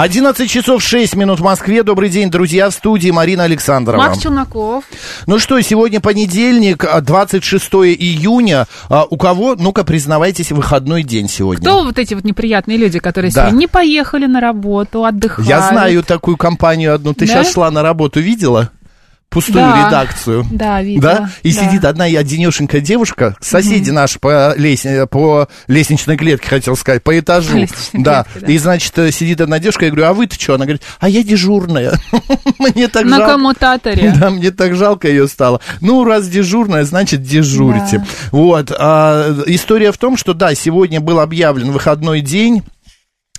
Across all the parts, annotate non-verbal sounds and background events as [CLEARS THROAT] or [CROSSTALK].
11 часов 6 минут в Москве. Добрый день, друзья, в студии Марина Александрова. Макс Челноков. Ну что, сегодня понедельник, а, 26 июня. А У кого, ну-ка, признавайтесь, выходной день сегодня. Кто вот эти вот неприятные люди, которые Да. сегодня не поехали на работу, отдыхают? Я знаю такую компанию одну. Ты Да? сейчас шла на работу, видела? Пустую Да. редакцию. Да, видела. Да? И Да. сидит одна одинешенькая девушка, соседи наши по, лесне- по лестничной клетке, хотел сказать, по этажу. По да. клетке, да. И, значит, э, сидит одна девушка, я говорю, а вы-то что? Она говорит, а я дежурная. [LAUGHS] Мне так На жалко. коммутаторе. Да, мне так жалко ее стало. Ну, раз дежурная, значит, дежурите. Да. Вот. а, история в том, что, да, сегодня был объявлен выходной день.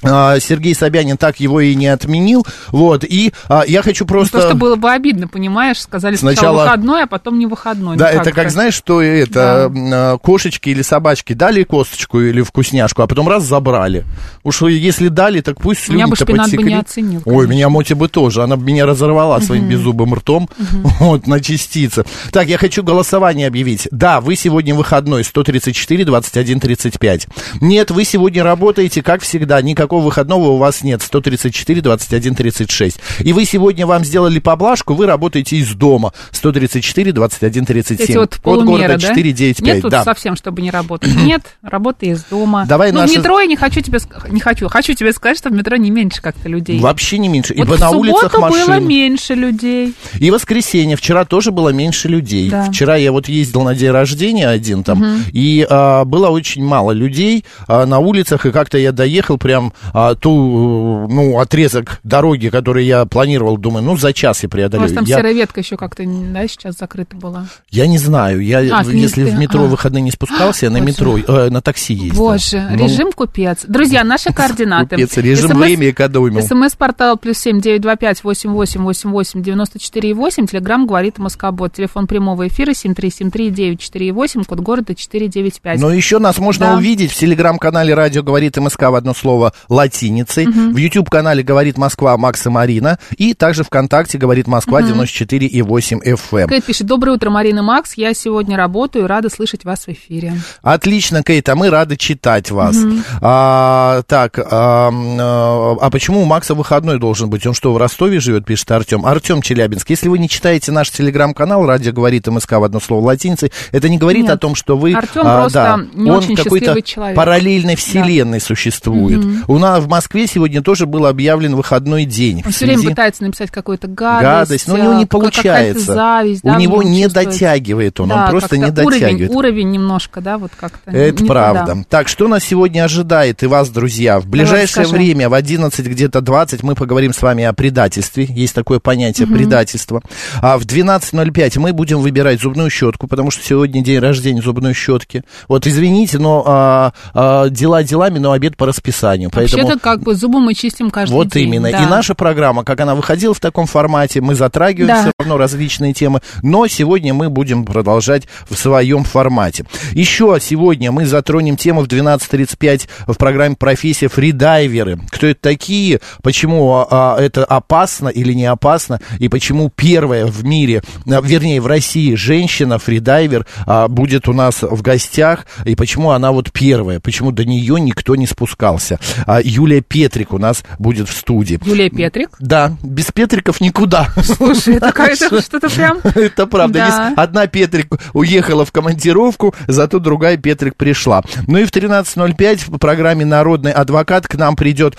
А, Сергей Собянин так его и не отменил. Вот. И а, я хочу просто... Ну, То, что было бы обидно, понимаешь, сказали сначала, Сначала- выходной, а потом не выходной. Да, Ну, это как, знаешь, что это э, кошечки или собачки дали косточку или вкусняшку, а потом раз забрали. Уж если дали, так пусть Меня бы шпинат бы подтекли. не оценил, Ой, конечно. меня Моти бы тоже. Она бы меня разорвала своим беззубым ртом [LAUGHS] вот, на частицы. Так, я хочу голосование объявить. Да, вы сегодня выходной, 134, 21, 35. Нет, вы сегодня работаете, как всегда, никакого выходного у вас нет, 134, 21, 36. И вы сегодня вам сделали поблажку, вы работаете из дома, 134, 21, 37. Эти вот Код города да? 495, Нет тут да. совсем, чтобы не работать. Нет, работай из дома. Давай ну, наши- в метро я не хочу тебе... Не хочу. Хочу тебе сказать, что в метро не меньше как-то людей. Вообще не меньше. Вот Ибо в на улицах было машин. меньше людей. И воскресенье. Вчера тоже было меньше людей. Да. Вчера я вот ездил на день рождения один там, и а, было очень мало людей а, на улицах, и как-то я доехал прям а, ту, э, ну, отрезок дороги, который я планировал, думаю, ну, за час я У преодолею. вас там я, серая ветка еще как-то, да, сейчас закрыта была. я не знаю, я, А, если ты- в метро а. выходные не спускался, я на метро, э, на такси ездил. Боже, Ну, режим купец. Друзья, наши [LAUGHS] координаты. Купец, режим СМС время экономил. СМС-портал плюс семь девять два пять восемь восемь восемь восемь девяносто четыре восемь. Телеграмм говорит Москобот. Телефон прямого эфира семь три семь три девять четыре восемь. Код города четыре девять пять. Но еще нас можно Да. увидеть в телеграм-канале «Радио говорит МСК» в одно слово латиницей, в YouTube-канале «Говорит Москва» Макс и Марина, и также ВКонтакте «Говорит Москва» 94,8 FM. Кейт пишет, доброе утро, Марина Макс. Я сегодня работаю, рада слышать вас в эфире. Отлично, Кейт, а мы рады читать вас. А, так, а, а, почему у Макса выходной должен быть? Он что, в Ростове живет, пишет Артем. Артем Челябинск, если вы не читаете наш телеграм-канал «Радио говорит МСК» в одно слово латиницей, это не говорит Нет. о том, что вы... Артём а, просто да, не он очень какой-то счастливый человек. параллельной вселенной существует. У нас в Москве сегодня тоже был объявлен выходной день. Он все время пытается написать какую-то гадость. гадость, но у него не получается. зависть, да, у него не дотягивает он, Да, он просто не уровень, дотягивает. Уровень немножко, да, вот как-то. Это не правда. туда. Так, что нас сегодня ожидает и вас, друзья? В ближайшее скажи. время, в 11, где-то 20, мы поговорим с вами о предательстве. Есть такое понятие предательство. А в 12.05 мы будем выбирать зубную щетку, потому что сегодня день рождения зубной щетки. Вот извините, но а, а, дела делами, но обед по расписанию. Поэтому... Вообще-то как бы зубы мы чистим каждый Вот день. именно. да. И наша программа, как она выходила в таком формате, мы затрагиваем Да. все равно различные темы, но сегодня мы будем продолжать в своем формате. Еще сегодня мы затронем тему в 12.35 в программе «Профессия фридайверы». Кто это такие, почему а, а, это опасно или не опасно, и почему первая в мире, а, вернее, в России женщина-фридайвер а, будет у нас в гостях, и почему она вот первая, почему до нее никто не спускался. А, Юлия Петрик у нас будет в студии. Юлия Петрик. Да, без Петриков никуда. Слушай, это какая-то что-то прям... Это правда. Да. Одна Петрик уехала в командировку, зато другая Петрик пришла. Ну и в 13.05 в программе «Народный адвокат» к нам придет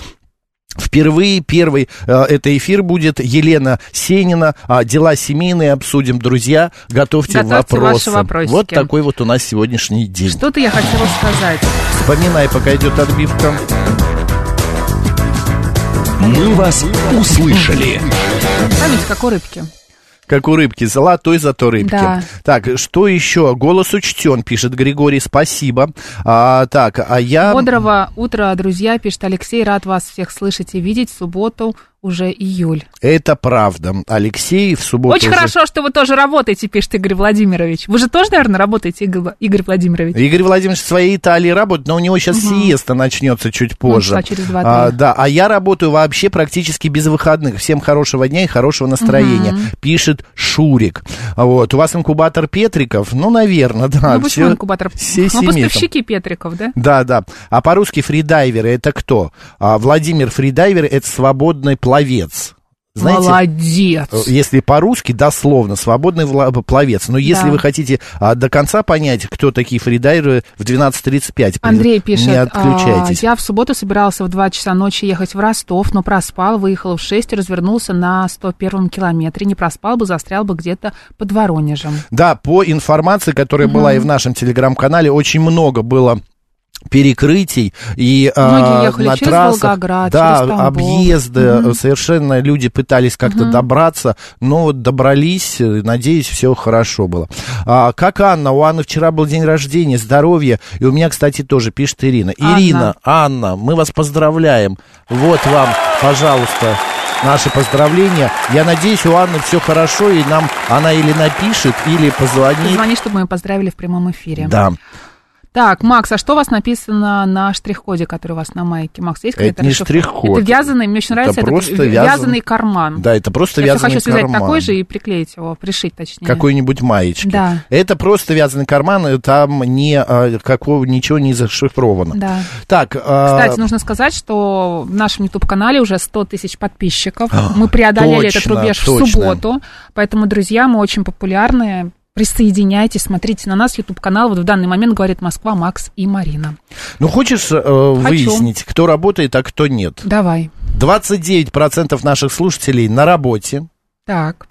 Впервые первый э, это эфир будет Елена Сенина. А, дела семейные обсудим, друзья. Готовьте, Готовьте вопросы. Вот такой вот у нас сегодняшний день. Что-то я хотела сказать. Вспоминай, пока идет отбивка. Мы вас услышали. Память как у рыбки. Как у рыбки, золотой зато рыбки. Да. Так, что еще? Голос учтен, пишет Григорий, спасибо. А, так, а я... Бодрого утра, друзья, пишет Алексей. Рад вас всех слышать и видеть. В субботу уже июль. Это правда. Алексей в субботу... Очень уже- хорошо, что вы тоже работаете, пишет Игорь Владимирович. Вы же тоже, наверное, работаете, Игорь, Владимирович? Игорь Владимирович в своей Италии работает, но у него сейчас сиеста начнется чуть позже. часа через два-три. а, да, а я работаю вообще практически без выходных. Всем хорошего дня и хорошего настроения, пишет Шурик. Вот. У вас инкубатор Петриков? Ну, наверное, да. ну, почему всё- инкубатор? все ну, поставщики Петриков, да? Да, да. А по-русски фридайверы это кто? А, Владимир Фридайвер это свободный пловец. Знаете, Молодец. э, если по-русски, дословно, свободный вла- пловец. Но если Да. вы хотите а, до конца понять, кто такие фридайверы, в 12.35 Андрей пишет, не а, отключайтесь. я в субботу собирался в 2 часа ночи ехать в Ростов, но проспал, выехал в 6 и развернулся на 101 километре. Не проспал бы, застрял бы где-то под Воронежем. Да, по информации, которая была и в нашем телеграм-канале, очень много было перекрытий и а, Многие ехали на через трассах, Волгоград, да, через Тамбов. объезды, Мгм. совершенно люди пытались как-то добраться, но вот добрались, э, надеюсь, все хорошо было. А, как Анна, у Анны вчера был день рождения, здоровья, и у меня, кстати, тоже пишет Ирина. Анна. Ирина, Анна, мы вас поздравляем, вот вам, пожалуйста, наши поздравления. Я надеюсь, у Анны все хорошо, и нам она или напишет, или позвонит. Звони, чтобы мы поздравили в прямом эфире. Да. Так, Макс, а что у вас написано на штрих-коде, который у вас на майке? Макс, есть Это какая-то не расшифровка? штрих-код. Это вязаный, мне очень нравится, это, просто в- вязан- вязаный карман. Да, это просто Я вязаный хочу связать карман. такой же и приклеить его, пришить точнее. Какой-нибудь маечки. Да. Это просто вязаный карман, и там не, а, какого, ничего не зашифровано. Да. Так, а, Кстати, нужно сказать, что в нашем YouTube-канале уже 100 тысяч подписчиков. Мы преодолели этот точно, рубеж в точно. субботу. Поэтому, друзья, мы очень популярны. Присоединяйтесь, смотрите на нас, YouTube-канал. Вот в данный момент говорит Москва, Макс и Марина. ну хочешь э, выяснить, кто работает, а кто нет? Давай. 29% наших слушателей на работе, Так.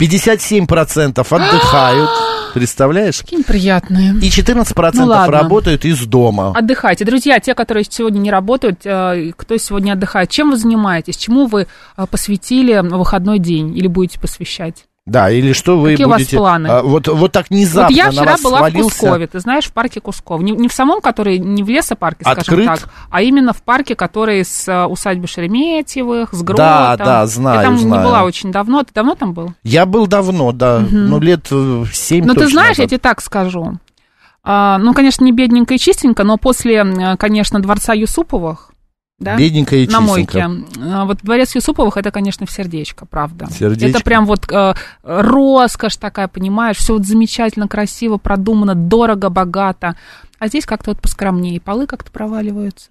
57% отдыхают, [GASPS] представляешь? Какие неприятные. И 14% Ну, ладно. работают из дома. Отдыхайте. Друзья, те, которые сегодня не работают, э, кто сегодня отдыхает, чем вы занимаетесь? Чему вы э, посвятили выходной день или будете посвящать? Да, или что вы Какие у вас будете... планы? а, вот, вот так внезапно вот я вчера была свалился... в Кускове, ты знаешь, в парке Кусков. Не, не в самом, который, не в лесопарке, скажем Открыт? так, а именно в парке, который с э, усадьбы Шереметьевых, с гротом. Да, да, знаю, Я там знаю. не была очень давно. Ты давно там был? Я был давно, да, ну лет э, семь Ну, ты знаешь, я назад. тебе так скажу. А, ну, конечно, не бедненько и чистенько, но после, э, конечно, дворца Юсуповых, да, Бедненько и на чистенько. мойке. А, Вот дворец Юсуповых это, конечно, в сердечко, правда. Сердечко. Это прям вот э, роскошь такая, понимаешь, все вот замечательно, красиво, продумано, дорого, богато. А здесь как-то вот поскромнее, полы как-то проваливаются.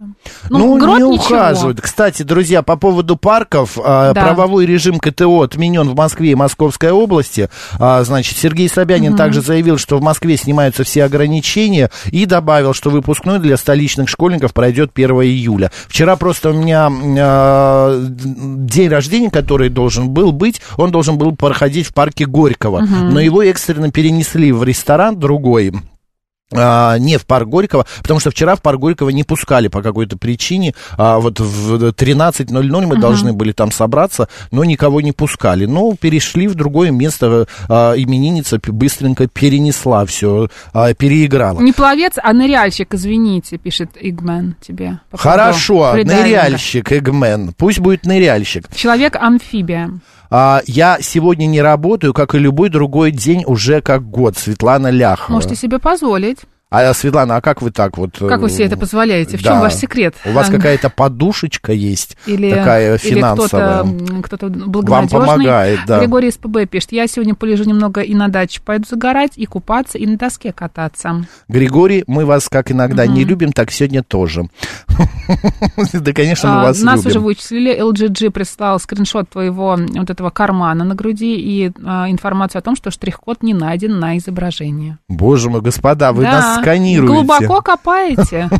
Ну, грот не ничего. ухаживают. Кстати, друзья, по поводу парков, а, Да. правовой режим КТО отменен в Москве и Московской области. А, значит, Сергей Собянин также заявил, что в Москве снимаются все ограничения и добавил, что выпускной для столичных школьников пройдет 1 июля. Вчера просто у меня а, день рождения, который должен был быть, он должен был проходить в парке Горького, но его экстренно перенесли в ресторан другой. А, не в парк Горького, потому что вчера в парк Горького не пускали по какой-то причине. А, вот в 13.00 мы должны были там собраться, но никого не пускали. Ну, перешли в другое место. а, именинница быстренько перенесла все, переиграла. Не пловец, а ныряльщик, извините, пишет Игмен тебе. Хорошо, ныряльщик, Эгмен. Пусть будет ныряльщик. Человек-амфибия. А, я сегодня не работаю, как и любой другой день, уже как год. Светлана Ляхова. Можете себе позволить. А, Светлана, а как вы так вот... Как вы себе э, это позволяете? В да. чем ваш секрет? У вас А, какая-то подушечка есть, Или, такая или финансовая. кто-то, м, кто-то благонадежный. помогает, да. Григорий СПБ пишет, я сегодня полежу немного и на даче пойду загорать, и купаться, и на доске кататься. Григорий, мы вас, как иногда, не любим, так сегодня тоже. [LAUGHS] Да, конечно, мы А, вас Нас уже любим. вычислили, LGG прислал скриншот твоего вот этого кармана на груди и а, информацию о том, что штрих-код не найден на изображении. Боже мой, господа, вы нас сканируете. Глубоко копаете. [LAUGHS]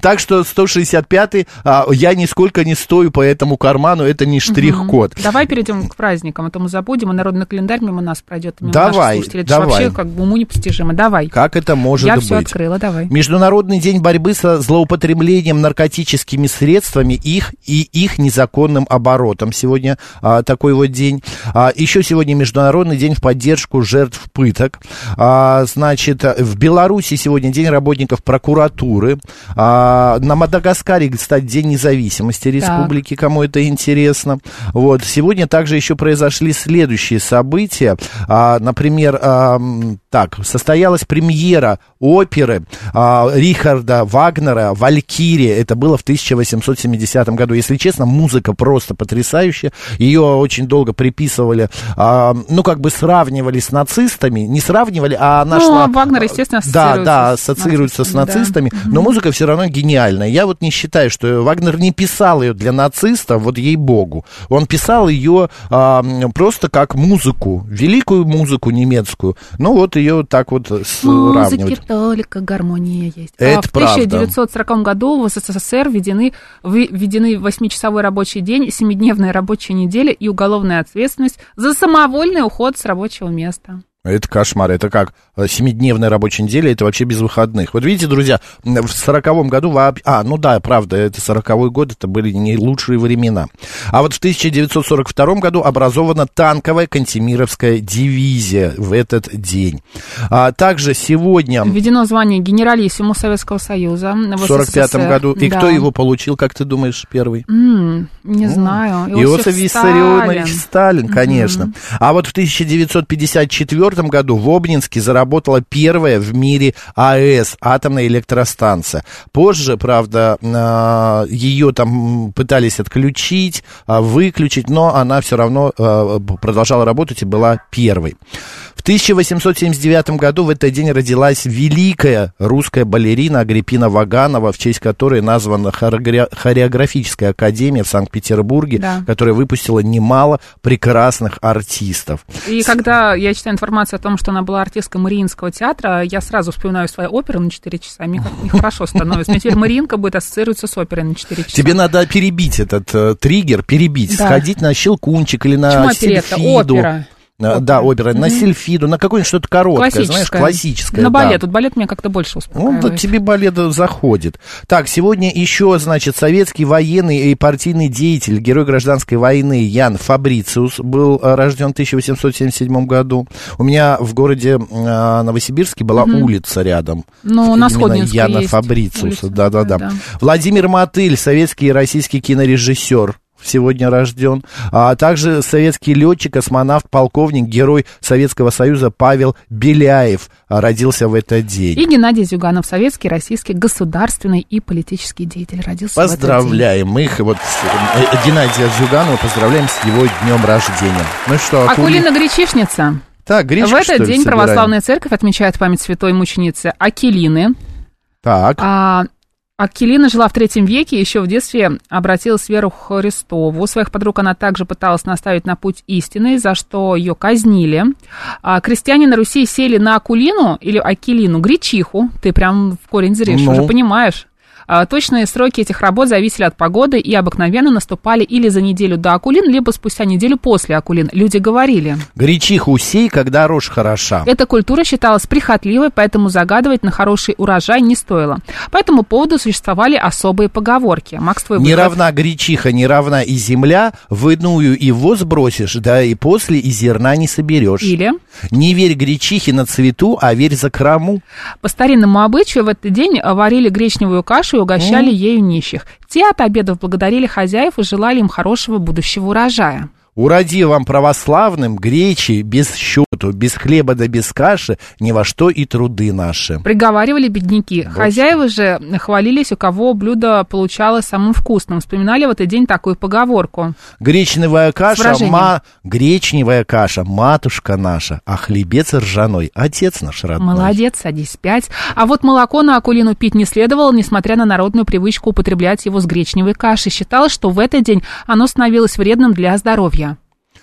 Так что 165-й, а, я нисколько не стою по этому карману, это не штрих-код. Давай перейдем к праздникам, а то мы забудем, и народный календарь мимо нас пройдет. Давай, давай. вообще как бы уму непостижимо. Давай. Как это может Я быть? все открыла, давай. Международный день борьбы со злоупотреблением наркотическими средствами их и их незаконным оборотом. Сегодня а, такой вот день. А, еще сегодня Международный день в поддержку жертв пыток. А, значит, в Беларуси сегодня день работников прокуратуры. А, на Мадагаскаре, кстати, день независимости республики, кому это интересно. Вот. Сегодня также еще произошли следующие события. А, например, а, так, состоялась премьера оперы а, Рихарда Вагнера «Валькирия». Это было в 1870 году. Если честно, музыка просто потрясающая. Ее очень долго приписывали, а, ну, как бы сравнивали с нацистами. Не сравнивали, а она Ну, шла... а Вагнер, естественно, Да, да, ассоциируется с ассоциируется с нацистами, нацистами. Но музыка все равно гениальная. Я вот не считаю, что Вагнер не писал ее для нацистов, вот ей-богу. Он писал ее а, просто как музыку, великую музыку немецкую. Ну, вот ее так вот сравнивать. музыке только гармония есть. Это а в правда. 1940 году в СССР введены, введены восьмичасовой рабочий день, семидневная рабочая неделя и уголовная ответственность за самовольный уход с рабочего места. Это кошмар. Это как э, семидневная рабочая неделя, это вообще без выходных. Вот видите, друзья, в сороковом году вообще... А, ну да, правда, это сороковой год, это были не лучшие времена. А вот в 1942 году образована танковая Кантемировская дивизия в этот день. А также сегодня... Введено звание генералиссимус Советского Союза в В 45 СССР. году. И Да. кто его получил, как ты думаешь, первый? М, не знаю. Иосиф Сталин. Виссарионович Сталин, конечно. А вот в 1954 году в Обнинске заработала первая в мире АЭС, атомная электростанция. Позже, правда, а, ее там пытались отключить, а, выключить, но она все равно а, продолжала работать и была первой. В 1879 году в этот день родилась великая русская балерина Агриппина Ваганова, в честь которой названа хореогра- хореографическая академия в Санкт-Петербурге, Да. которая выпустила немало прекрасных артистов. И когда я читаю информацию о том, что она была артисткой Мариинского театра, я сразу вспоминаю свою оперу на 4 часа. Мне как нехорошо становится. Мне теперь Мариинка будет ассоциироваться с оперой на 4 часа. Тебе надо перебить этот э, триггер, перебить, Да. сходить на Щелкунчик или на Почему? Сильфиду. Опера. А, Да, опера, на сильфиду, на какое-нибудь что-то короткое, знаешь, классическое. На да. балет. Вот балет меня как-то больше Ну, успокаивает. да, тебе балет заходит. Так, сегодня еще, значит, советский военный и партийный деятель, герой гражданской войны Ян Фабрициус был э, рожден в 1877 году. У меня в городе э, Новосибирске была улица рядом. Ну, на Именно Сходнинской Яна есть Фабрициуса, да-да-да. да. Владимир Мотыль, советский и российский кинорежиссер сегодня рожден, а также советский летчик, космонавт, полковник, герой Советского Союза Павел Беляев родился в этот день. И Геннадий Зюганов, советский, российский, государственный и политический деятель, родился в этот день. Поздравляем их, вот э, Геннадия Зюганова, поздравляем с его днем рождения. Ну что, Акули- Акулина Гречишница. Так, гречку, в этот день собираем? православная церковь отмечает память святой мученицы Акелины. Так, А, Акелина жила в третьем веке, еще в детстве обратилась в веру Христову. Своих подруг она также пыталась наставить на путь истины, за что ее казнили. А, крестьяне на Руси сели на Акулину или Акелину, гречиху. Ты прям в корень зришь, Ну. уже понимаешь. А, Точные сроки этих работ зависели от погоды и обыкновенно наступали или за неделю до Акулин, либо спустя неделю после Акулин. Люди говорили. гречиха усей, когда рожь хороша. Эта культура считалась прихотливой, поэтому загадывать на хороший урожай не стоило. По этому поводу существовали особые поговорки. Макс, твой Не равна гречиха, не равна и земля, в иную его сбросишь, да и после и зерна не соберешь. Или Не верь гречихе на цвету, а верь за краму. по старинному обычаю в этот день варили гречневую кашу и угощали ею нищих. Те от обедов благодарили хозяев и желали им хорошего будущего урожая. Уроди вам православным гречи без счету, без хлеба да без каши, ни во что и труды наши. Приговаривали бедняки. Хозяева же хвалились, у кого блюдо получалось самым вкусным. Вспоминали в этот день такую поговорку. Гречневая каша, ма... гречневая каша, матушка наша, а хлебец ржаной, отец наш родной. Молодец, садись пять. А вот молоко на акулину пить не следовало, несмотря на народную привычку употреблять его с гречневой кашей. Считалось, что в этот день оно становилось вредным для здоровья.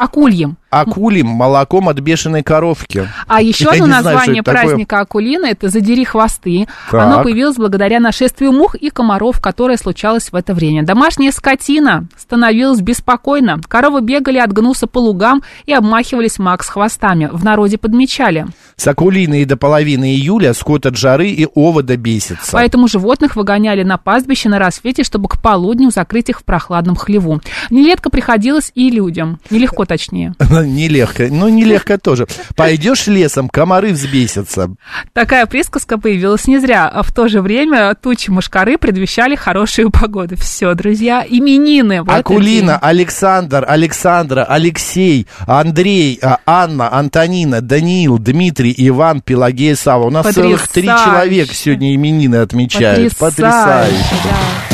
Акульем. Акулим молоком от бешеной коровки. А еще Я одно не знаю, название это такое. праздника Акулина это «Задери хвосты». Так. Оно появилось благодаря нашествию мух и комаров, которое случалось в это время. Домашняя скотина становилась беспокойна. Коровы бегали от гнуса по лугам и обмахивались макс хвостами. В народе подмечали. С акулины и до половины июля скот от жары и овода бесится. Поэтому животных выгоняли на пастбище на рассвете, чтобы к полудню закрыть их в прохладном хлеву. Нередко приходилось и людям. Нелегко, точнее. [LAUGHS] Нелегко. Ну, нелегко тоже. Пойдешь лесом, комары взбесятся. Такая присказка появилась не зря. А в то же время тучи мушкары предвещали хорошую погоду. Все, друзья, именины. Акулина. Александр, Александра, Алексей, Андрей, а, Анна, Антонина, Даниил, Дмитрий, Иван, Пелагея, Сава. У нас целых три Потрясающе. человека сегодня именины отмечают. Потрясающе, Потрясающе. да.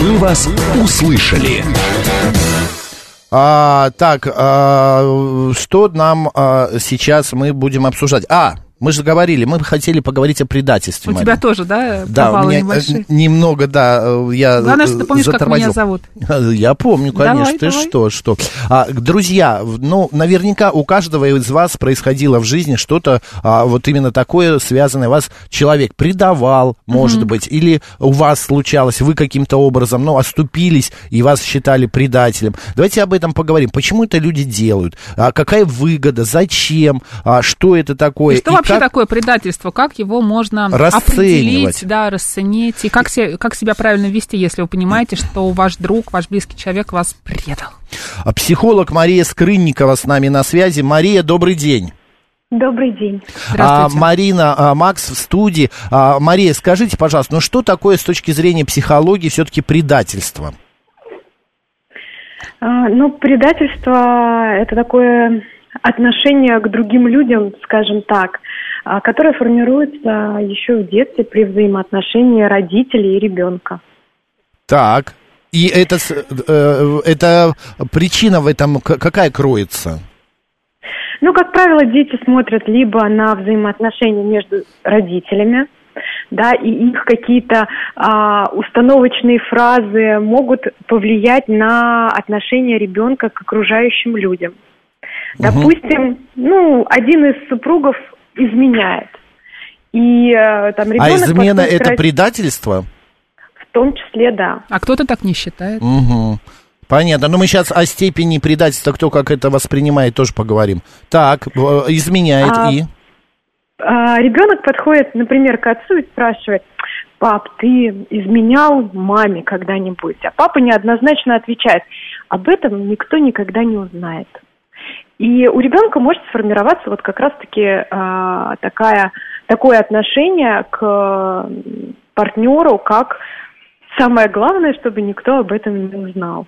«Мы вас услышали». А, так, а, что нам а, сейчас мы будем обсуждать? А, мы же говорили, мы хотели поговорить о предательстве. У Марин. тебя тоже, да, Да, у меня э, небольшие? немного, да, э, я Главное, что ты э, помнишь, как меня затормозил. зовут. [LAUGHS] Я помню, конечно, Давай, ты давай. что, что. А, друзья, ну, наверняка у каждого из вас происходило в жизни что-то а, вот именно такое, связанное вас человек предавал, может быть, или у вас случалось, вы каким-то образом, ну, оступились и вас считали предателем. Давайте об этом поговорим. Почему это люди делают? А, какая выгода? Зачем? А, что это такое? И что И вообще как- такое предательство? Как его можно определить, да, расценить? И как, се- как себя правильно вести, если вы понимаете, что ваш друг, ваш близкий человек вас предал? А Психолог Мария Скрынникова с нами на связи. Мария, добрый день. Добрый день. А, Здравствуйте. Марина, а, Макс в студии. А, Мария, скажите, пожалуйста, ну что такое с точки зрения психологии все-таки предательство? А, ну, предательство – это такое отношение к другим людям, скажем так, а, которое формируется еще в детстве при взаимоотношении родителей и ребенка. Так. И это, с- э, это причина в этом какая кроется? Ну, как правило, дети смотрят либо на взаимоотношения между родителями, да, и их какие-то а, установочные фразы могут повлиять на отношение ребенка к окружающим людям. Допустим, ну, один из супругов изменяет. И э, там ребенок... а измена это предательство? В том числе, да. А кто-то так не считает. Угу. Понятно. Но мы сейчас о степени предательства, кто как это воспринимает, тоже поговорим. Так, э, изменяет А, и... А, ребенок подходит, например, к отцу и спрашивает, пап, ты изменял маме когда-нибудь? А папа неоднозначно отвечает, об этом никто никогда не узнает. И у ребенка может сформироваться вот как раз-таки а, такая, такое отношение к партнеру, как самое главное, чтобы никто об этом не узнал.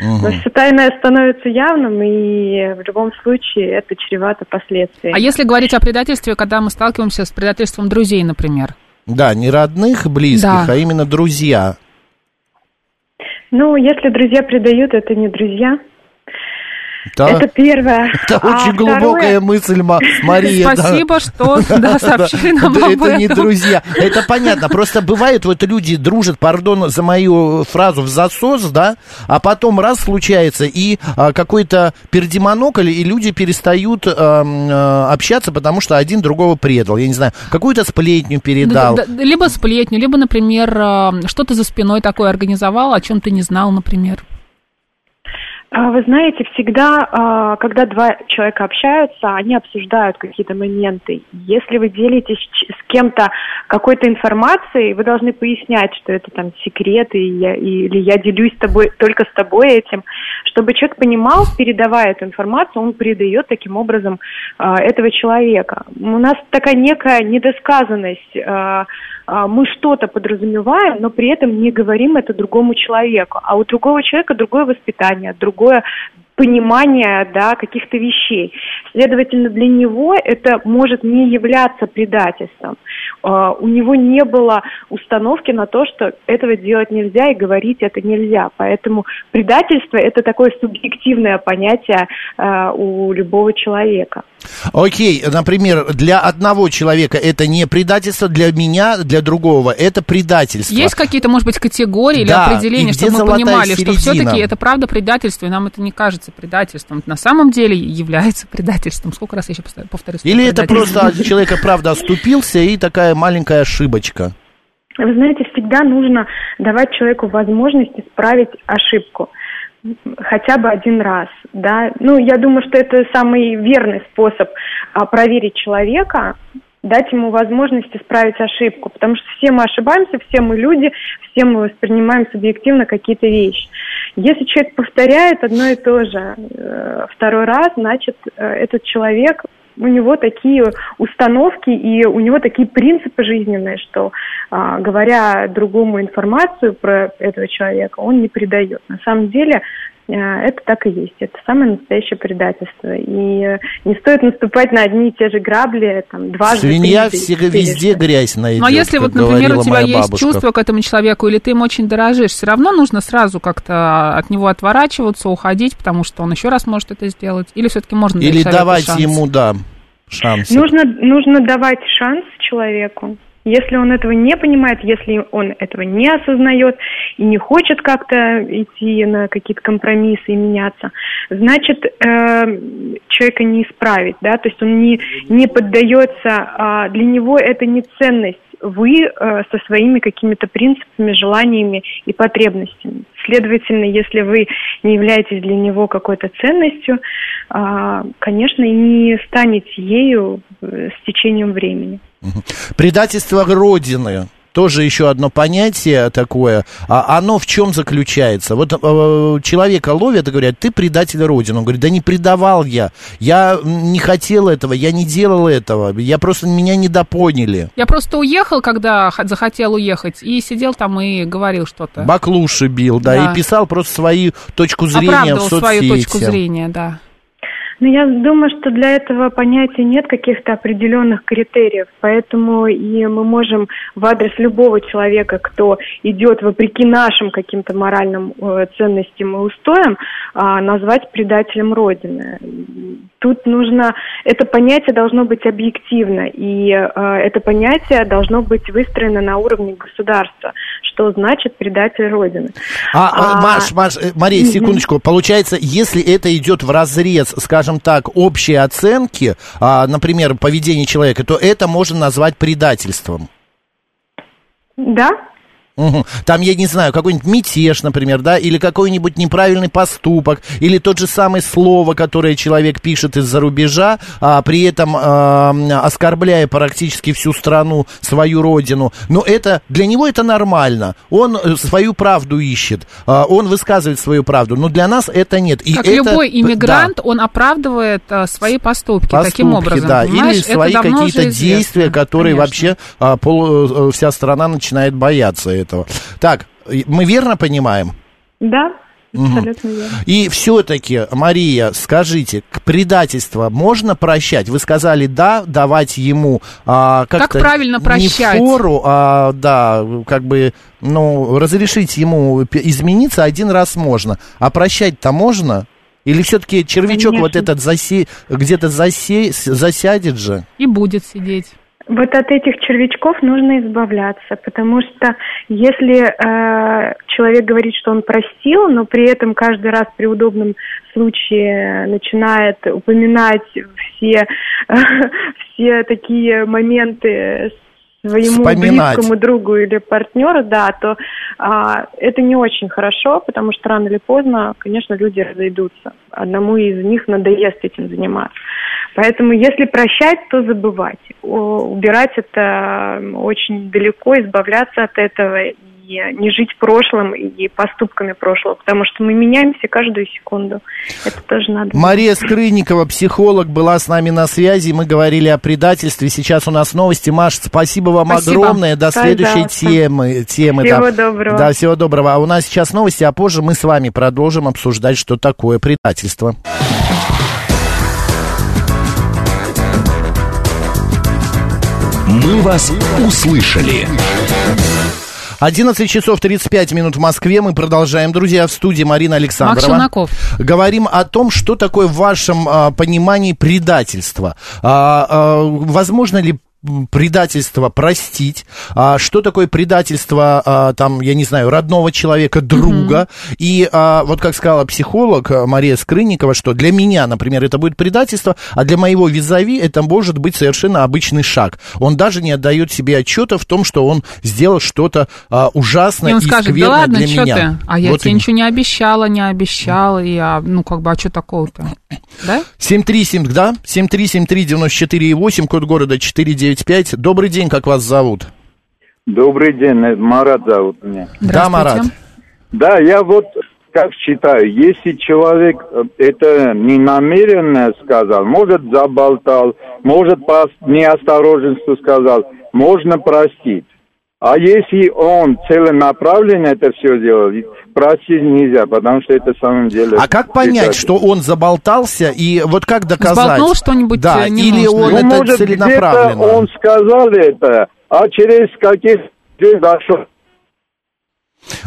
Но все тайное становится явным, и в любом случае это чревато последствиями. А если говорить о предательстве, когда мы сталкиваемся с предательством друзей, например? Да, не родных, близких, Да. а именно друзья. Ну, если друзья предают, это не друзья. Да? Это первое. Это А очень второе- глубокая мысль, Ма- Мария. да. Спасибо, что [LAUGHS] да, сообщили нам Да, об это не этом. друзья. Это понятно. Просто бывает, вот люди дружат, пардон за мою фразу, в засос, да, а потом раз случается, и а, какой-то пердемонокль, и люди перестают а, общаться, потому что один другого предал. Я не знаю, какую-то сплетню передал. Да, да, Либо сплетню, либо, например, что ты за спиной такое организовал, о чем ты не знал, например. А, Вы знаете, всегда, а, когда два человека общаются, они обсуждают какие-то моменты. Если вы делитесь с кем-то какой-то информацией, вы должны пояснять, что это там секреты, и я- или я делюсь тобой, только с тобой этим, чтобы человек понимал, передавая эту информацию, он передает таким образом а, этого человека. У нас такая некая недосказанность. А, мы что-то подразумеваем, но при этом не говорим это другому человеку. А у другого человека другое воспитание, другое понимание да, каких-то вещей. Следовательно, для него это может не являться предательством. А, у него не было установки на то, что этого делать нельзя и говорить это нельзя. Поэтому предательство это такое субъективное понятие а, у любого человека. Окей, например, для одного человека это не предательство, для меня, для другого это предательство. Есть какие-то, может быть, категории или Да, определения, и где чтобы мы понимали, что середина? все-таки это правда предательство, и нам это не кажется предательством. На самом деле является предательством. Сколько раз я еще повторю? повторю слово Или это просто человека правда оступился и такая маленькая ошибочка? Вы знаете, всегда нужно давать человеку возможность исправить ошибку хотя бы один раз, да. Ну, я думаю, что это самый верный способ а, проверить человека, дать ему возможность исправить ошибку, потому что все мы ошибаемся, все мы люди, все мы воспринимаем субъективно какие-то вещи. Если человек повторяет одно и то же э, второй раз, значит, э, этот человек у него такие установки и у него такие принципы жизненные, что а, говоря другому информацию про этого человека, он не предает. На самом деле это так и есть. Это самое настоящее предательство. И э, не стоит наступать на одни и те же грабли там, дважды. Свинья всегда везде грязь найдет, Ну, а если как вот, например, у тебя есть бабушка. чувство к этому человеку, или ты им очень дорожишь, все равно нужно сразу как-то от него отворачиваться, уходить, потому что он еще раз может это сделать. Или все-таки можно Или давать шанс? ему, да, шанс. Нужно, нужно давать шанс человеку. Если он этого не понимает, если он этого не осознает и не хочет как-то идти на какие-то компромиссы и меняться, значит, э, человека не исправить, да, то есть он не, не поддается, а для него это не ценность, вы э, со своими какими-то принципами, желаниями и потребностями. Следовательно, если вы не являетесь для него какой-то ценностью, а, конечно, и не станете ею э, с течением времени. Предательство Родины. Тоже еще одно понятие такое. А оно в чем заключается? Вот э, человека ловят и говорят, ты предатель Родины. Он говорит, да не предавал я. Я не хотел этого, я не делал этого. Я просто меня недопоняли. Я просто уехал, когда захотел уехать, и сидел там и говорил что-то. Баклуши бил, да, Да. и писал просто свою точку зрения в Оправдывал соцсети. свою точку зрения, да. Но я думаю, что для этого понятия нет каких-то определенных критериев, поэтому и мы можем в адрес любого человека, кто идет вопреки нашим каким-то моральным э, ценностям и устоям, а, назвать предателем Родины. Тут нужно, это понятие должно быть объективно, и э, это понятие должно быть выстроено на уровне государства, что значит предатель Родины. А, а, А, Маш, Маш, э, Мария, секундочку. Получается, если это идет в разрез, скажем так, общей оценки, а, например, поведения человека, то это можно назвать предательством. Да, Мгм. Там, я не знаю, какой-нибудь мятеж, например, да, или какой-нибудь неправильный поступок, или тот же самый слово, которое человек пишет из-за рубежа, а при этом а, оскорбляя практически всю страну, свою родину. Но это для него это нормально. Он э, свою правду ищет, а, он высказывает свою правду. Но для нас это нет. И Как это- любой да. иммигрант, он оправдывает а, свои поступки, таким Поступки, образом. да, или понимаешь? Свои какие-то действия, которые конечно. вообще а, пол- э, вся страна начинает бояться этого. Так, мы верно понимаем? да, абсолютно верно. И все-таки, Мария, скажите, к предательство можно прощать? Вы сказали да, давать ему а, как Как правильно прощать? Не фору, а да, как бы, ну, разрешить ему измениться один раз можно, а прощать-то можно? Или все-таки червячок Конечно. вот этот засе... где-то засе... засядет же? И будет сидеть. Вот от этих червячков нужно избавляться, потому что если э, человек говорит, что он простил, но при этом каждый раз при удобном случае начинает упоминать все, [LAUGHS] все такие моменты своему Вспоминать. близкому другу или партнеру, да, то а, это не очень хорошо, потому что рано или поздно, конечно, люди разойдутся. Одному из них надоест этим заниматься. Поэтому, если прощать, то забывать. О, Убирать это очень далеко, избавляться от этого и не жить прошлым и поступками прошлого, потому что мы меняемся каждую секунду. Это тоже надо. Мария Скрынникова, психолог, была с нами на связи. Мы говорили о предательстве. Сейчас у нас новости. Маш, спасибо вам Спасибо. огромное. До следующей Пожалуйста. темы. темы Всего да. доброго. Да, всего доброго. А у нас сейчас новости, а позже мы с вами продолжим обсуждать, что такое предательство. «Мы вас услышали». 11 часов 35 минут в Москве. Мы продолжаем, друзья, в студии Марина Александрова. Макс Челноков. Говорим о том, что такое в вашем а, понимании предательство. А, а, возможно ли предательство простить, а, что такое предательство, а, там, я не знаю, родного человека, друга, и а, вот как сказала психолог а, Мария Скрынникова, что для меня, например, это будет предательство, а для моего визави это может быть совершенно обычный шаг. Он даже не отдает себе отчета в том, что он сделал что-то а, ужасное И он и скажет, да скверное ладно, для меня. ты? А я Вот тебе ничего не обещала, не обещала, и я, ну, как бы, а что такого-то? Да? 737, да? 7373948, код города 495. Добрый день, как вас зовут? Добрый день, э, Марат зовут меня. Да, Марат. Да, я вот как считаю, если человек э, это не намеренно сказал, может заболтал, может по неосторожности сказал, можно простить. А если он целенаправленно это все делал, простить нельзя, потому что это в самом деле... А как понять, это- что он заболтался, и вот как доказать? Сболтнул что-нибудь, Да, э, или ненужное? он Ну, это может, где-то целенаправленно? он сказал это, а через каких дней дошел.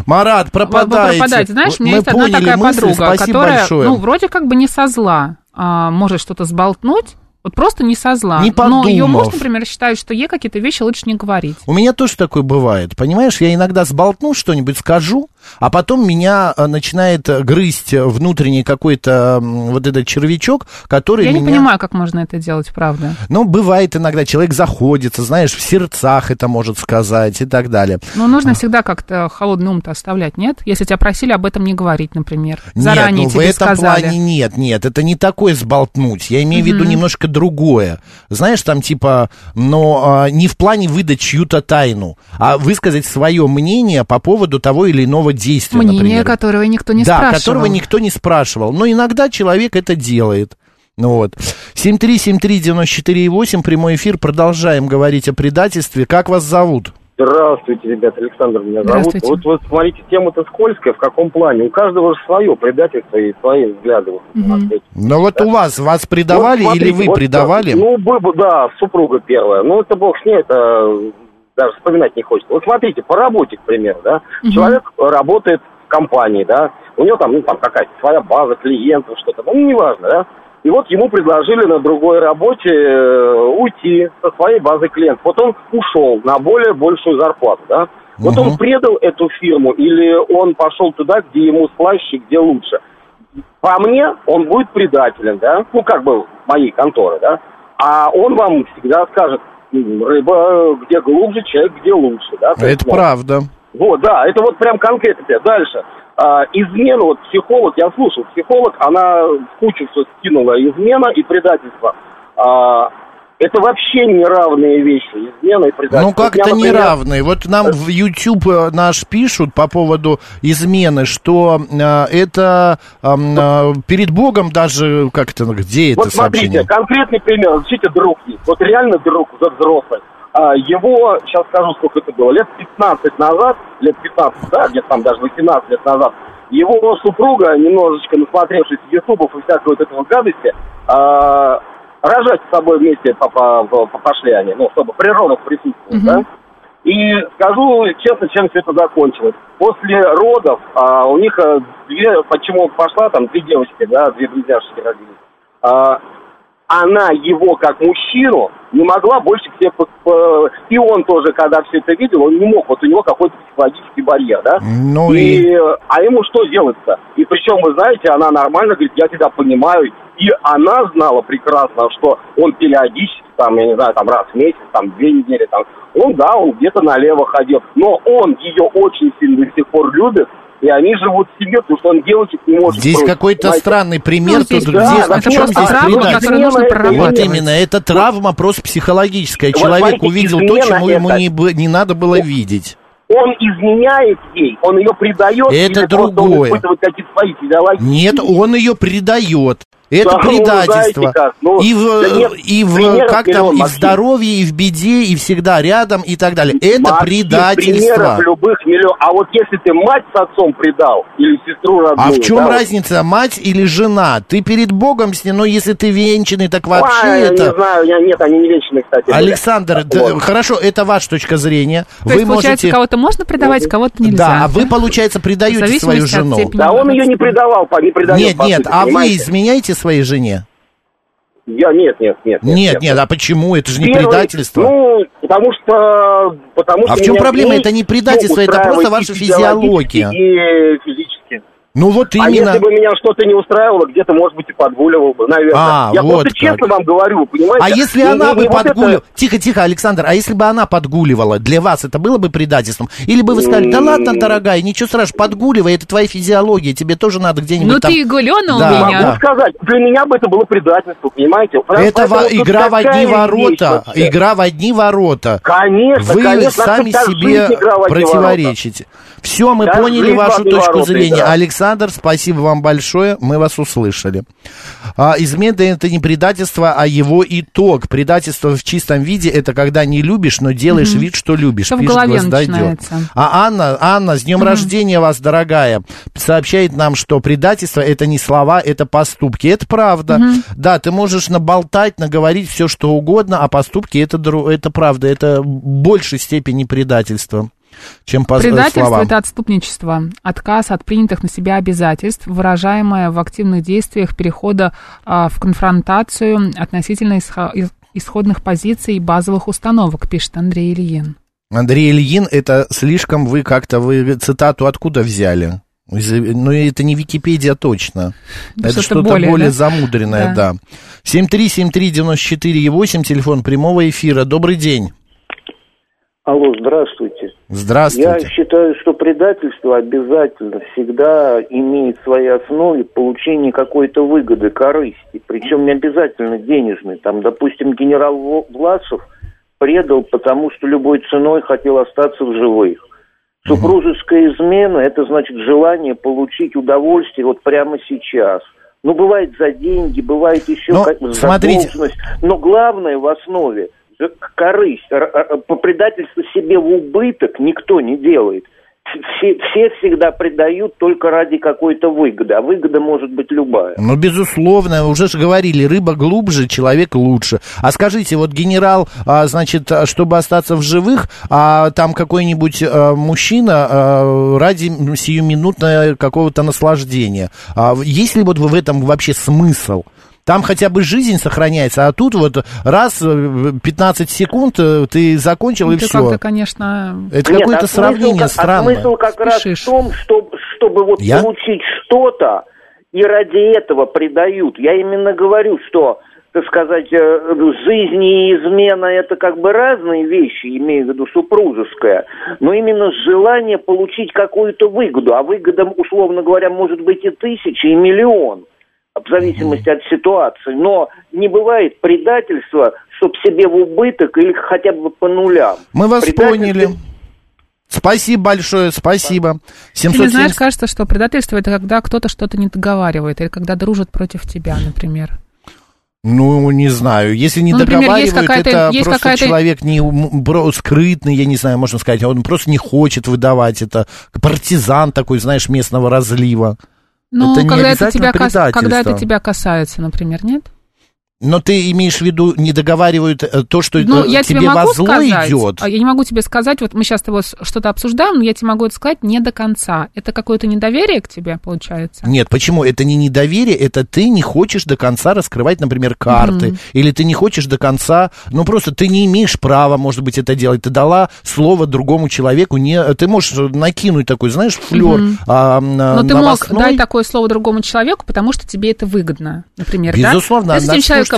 Марат, Вы пропадаете. Знаешь, у меня Мы есть одна поняли такая мысль, подруга, спасибо которая, большое. ну, вроде как бы не со зла, а, может что-то сболтнуть, вот просто не со зла. Не Но ее муж, подумав. например, считает, что ей какие-то вещи лучше не говорить. У меня тоже такое бывает. Понимаешь, я иногда сболтну что-нибудь, скажу, а потом меня э, начинает грызть внутренний какой-то вот этот червячок, который Я меня... не понимаю, как можно это делать, правда. Ну, бывает иногда, человек заходится, знаешь, в сердцах это может сказать и так далее. Но нужно всегда как-то холодный ум-то оставлять, нет? Если тебя просили об этом не говорить, например. нет, Заранее ну в тебе этом сказали. плане нет, нет, это не такое сболтнуть. Я имею в виду немножко другое. Знаешь, там типа, но а, не в плане выдать чью-то тайну, а высказать свое мнение по поводу того или иного действия, Мнение, например. которого никто не да, спрашивал. которого никто не спрашивал. Но иногда человек это делает. Ну вот. 7373948, прямой эфир. Продолжаем говорить о предательстве. Как вас зовут? Здравствуйте, ребята, Александр меня зовут. Вот, вот смотрите, тема-то скользкая, в каком плане? У каждого же свое предательство и свои взгляды. эти. Ну вот у вас, вас предавали Вот или смотрите, вы вот, предавали? Ну, бы, бы, да, супруга первая. Ну, это бог с ней, это даже вспоминать не хочется. Вот смотрите, по работе, к примеру, да, человек работает в компании, да, у него там, ну, там какая-то своя база клиентов, что-то, ну, неважно, да. И вот ему предложили на другой работе э, уйти со своей базы клиентов. Вот он ушел на более большую зарплату, да. Вот он предал эту фирму или он пошел туда, где ему слаще, где лучше. По мне, он будет предателем, да, ну, как бы, моей конторы, да, а он вам всегда скажет, рыба где глубже, человек где лучше, да. То есть, Это ну, правда. Вот, да, это вот прям конкретно. Дальше. А, измена, вот психолог, я слушал, психолог, она в кучу все скинула, измена и предательство. А, это вообще неравные вещи, измена и предательство. Ну как Я, это например, неравные? Вот нам в YouTube э, наш пишут по поводу измены, что э, это э, перед Богом даже как это, где это Вот смотрите, сообщение? конкретный пример. Смотрите, друг есть. Вот реально друг, уже взрослый. А, его, сейчас скажу, сколько это было, лет 15 назад, лет 15, да, где-то там даже 18 лет назад, его супруга, немножечко насмотревшись ютубов и всякой вот этого гадости, а, рожать с собой вместе по- по- по- пошли они, ну, чтобы при родах присутствовать, да. И скажу честно, чем все это закончилось. После родов а, у них а, две, почему пошла, там две девочки, да, две близняшки родились. А, она его как мужчину не могла больше к себе... И он тоже, когда все это видел, он не мог. Вот у него какой-то психологический барьер, да? Ну и... и... А ему что делать-то? И причем, вы знаете, она нормально говорит, я тебя понимаю. И она знала прекрасно, что он периодически, там, я не знаю, там раз в месяц, там, две недели, там, он, да, он где-то налево ходил. Но он ее очень сильно до сих пор любит, и они живут в семье, потому что он девочек не может Здесь какой-то странный пример. Ну, здесь тут, да, где- это в чем просто здесь травма, которую нужно это проработать. Вот именно, это травма просто психологическая. Вот Человек смотрите, увидел то, чему ему это- не, бы- не надо было видеть. Он изменяет ей, он ее предает. Это он другое. испытывает какие-то свои. Нет, он ее предает. Это Да, ну, предательство. как, ну, и в, да нет, и в как там, и в здоровье, и в беде, и всегда рядом, и так далее. Это Максим, предательство. примеров любых миллион. А вот если ты мать с отцом предал, или сестру родную... А в чем да, вот, разница, мать или жена? Ты перед Богом с ней, но если ты венчанный, так вообще а, я это... не знаю, я, нет, они не вечные, кстати. Александр, д- Вот. хорошо, это ваша точка зрения. То вы есть, получается, можете... кого-то можно предавать, кого-то нельзя. Да, а вы, получается, предаете свою жену. Да он ее не предавал, по- не предает, Нет, по нет, а вы изменяете своей жене? Я, нет, нет, нет. Нет, нет, а почему? Это же не Первый, предательство. Ну, потому что... Потому А что в чем проблема? Это не предательство, это просто ваша физиология. И. Ну вот А именно. если бы меня что-то не устраивало, где-то, может быть, и подгуливал бы, наверное. А, Я вот просто честно как. вам говорю, понимаете? А если Ну, она не- бы вот подгуливала... это- Тихо, тихо, Александр, а если бы она подгуливала, для вас это было бы предательством? Или бы вы сказали, да ладно, дорогая, ничего страшного, подгуливай, это твоя физиология, тебе тоже надо где-нибудь Ну там... ты гуленул Да, меня. Могу да. сказать, для меня бы это было предательство, понимаете? Это во- игра в одни вещь ворота. вообще. Игра в одни ворота. Конечно, Вы конечно, сами себе противоречите. Все, мы Да, поняли вашу точку зрения. игра. Александр, спасибо вам большое, мы вас услышали. А, измена это не предательство, а его итог. Предательство в чистом виде это когда не любишь, но делаешь вид, что любишь. Что в пишет голове Гвоздодёр. начинается. А Анна, Анна, с днем рождения вас, дорогая, сообщает нам, что предательство это не слова, это поступки. Это правда. Да, ты можешь наболтать, наговорить все, что угодно, а поступки это, это правда. Это в большей степени предательство, чем по Предательство словам. это отступничество, отказ от принятых на себя обязательств, выражаемое в активных действиях перехода а, в конфронтацию относительно исходных позиций и базовых установок, пишет Андрей Ильин. Андрей Ильин, это слишком вы как-то, вы цитату откуда взяли? Ну, это не Википедия точно. Ну, это что-то что-то более, более, да? замудренное, да. Да. 7373948, телефон прямого эфира. Добрый день. Алло, здравствуйте. Здравствуйте. Я считаю, что предательство обязательно всегда имеет в своей основе получение какой-то выгоды, корысти. Причем не обязательно денежной. Там, допустим, генерал Власов предал, потому что любой ценой хотел остаться в живых. Супружеская измена – это значит желание получить удовольствие вот прямо сейчас. Ну, бывает за деньги, бывает еще Ну, как- за смотрите. должность. Но главное в основе – корысть. По предательству себе в убыток никто не делает. Все, все всегда предают только ради какой-то выгоды, а выгода может быть любая. Ну, безусловно, уже же говорили, рыба глубже, человек лучше. А скажите, вот генерал, а, значит, чтобы остаться в живых, а там какой-нибудь а, мужчина а, ради сиюминутного какого-то наслаждения. А есть ли вот в этом вообще смысл? Там хотя бы жизнь сохраняется, а тут вот раз э, 15 секунд э, ты закончил и Ты все. как-то, конечно, Это Нет, какое-то а смысл сравнение как- а странное. смысл как раз Спешишь. в том, что, чтобы вот Я? получить что-то, и ради этого предают. Я именно говорю, что, так сказать, э, жизнь и измена это как бы разные вещи, имею в виду супружеская, но именно желание получить какую-то выгоду, а выгода, условно говоря, может быть и тысяча, и миллион в зависимости от ситуации. Но не бывает предательства, чтобы себе в убыток или хотя бы по нулям. Мы вас Предательство- поняли. Спасибо большое, спасибо. Тебе, 770... знаешь, кажется, что предательство это когда кто-то что-то не договаривает, или когда дружат против тебя, например. Ну, не знаю. Если не Ну, например, есть договаривают, это есть просто человек не скрытный, я не знаю, можно сказать, он просто не хочет выдавать это. Партизан такой, знаешь, местного разлива. Ну, Это когда, это тебя кас- когда это тебя касается, например, нет? Но ты имеешь в виду, не договаривают э, то, что Ну, э, я тебе тебе могу во зло сказать, идет. а я не могу тебе сказать, вот мы сейчас с тобой что-то обсуждаем, но я тебе могу это сказать не до конца. Это какое-то недоверие к тебе, получается? Нет, почему? Это не недоверие, это ты не хочешь до конца раскрывать, например, карты, Мгм. или ты не хочешь до конца, ну просто ты не имеешь права, может быть, это делать. Ты дала слово другому человеку, не, ты можешь накинуть такой, знаешь, флер Мгм. а, Но на, ты мог дать такое слово другому человеку, потому что тебе это выгодно, например, да? Безусловно,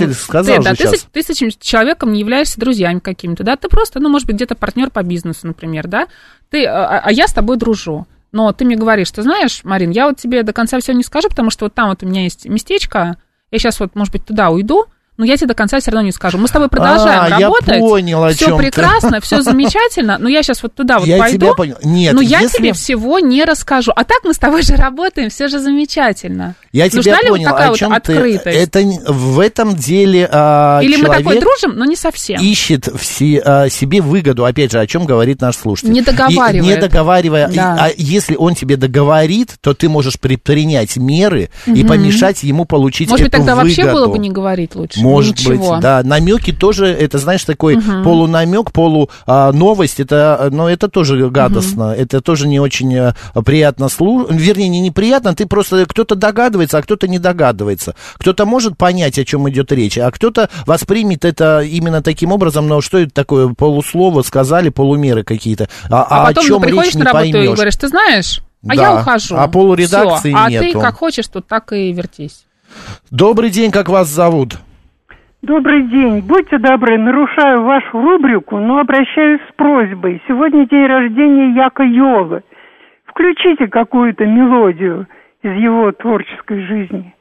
ты человеком, слушатель сказал ты, да, ты, с, ты с этим человеком не являешься друзьями какими-то, да? Ты просто, ну, может быть, где-то партнер по бизнесу, например, да? Ты, а, а я с тобой дружу. Но ты мне говоришь, ты знаешь, Марин, я вот тебе до конца все не скажу, потому что вот там вот у меня есть местечко, я сейчас вот, может быть, туда уйду, Ну, я тебе до конца все равно не скажу. Мы с тобой продолжаем А, я работать. понял, о все ты. прекрасно, все замечательно. Но я сейчас вот туда вот Я пойду. тебя понял. Нет, но я если- тебе всего не расскажу. А так мы с тобой же работаем, все же замечательно. Я Нужна тебя ли понял, вот такая о вот чем ты. открытость? Это не- в этом деле а, Или мы такой дружим, но не совсем. ищет в се- а, себе выгоду, опять же, о чем говорит наш слушатель. Не И договаривает. не договаривая. И- Да. а если он тебе договорит, то ты можешь предпринять меры и Мгм. помешать ему получить Может быть, тогда вообще выгоду. было бы не говорить лучше. Может Ничего. быть, да. Намеки тоже, это, знаешь, такой Мгм. полунамек, полу а, новость, это, ну, это тоже гадостно, это тоже не очень а, приятно слушать, вернее, не неприятно, ты просто, кто-то догадывается, а кто-то не догадывается. Кто-то может понять, о чем идет речь, а кто-то воспримет это именно таким образом, но что это такое, полуслово сказали, полумеры какие-то, а, А о потом чем ты приходишь речь не на работу и поймешь. говоришь, ты знаешь, а Да. я ухожу. А полуредакции Всё. А нету. ты как хочешь, тут так и вертись. Добрый день, как вас зовут? Добрый день. Будьте добры, нарушаю вашу рубрику, но обращаюсь с просьбой. Сегодня день рождения Яка Йовы. Включите какую-то мелодию из его творческой жизни.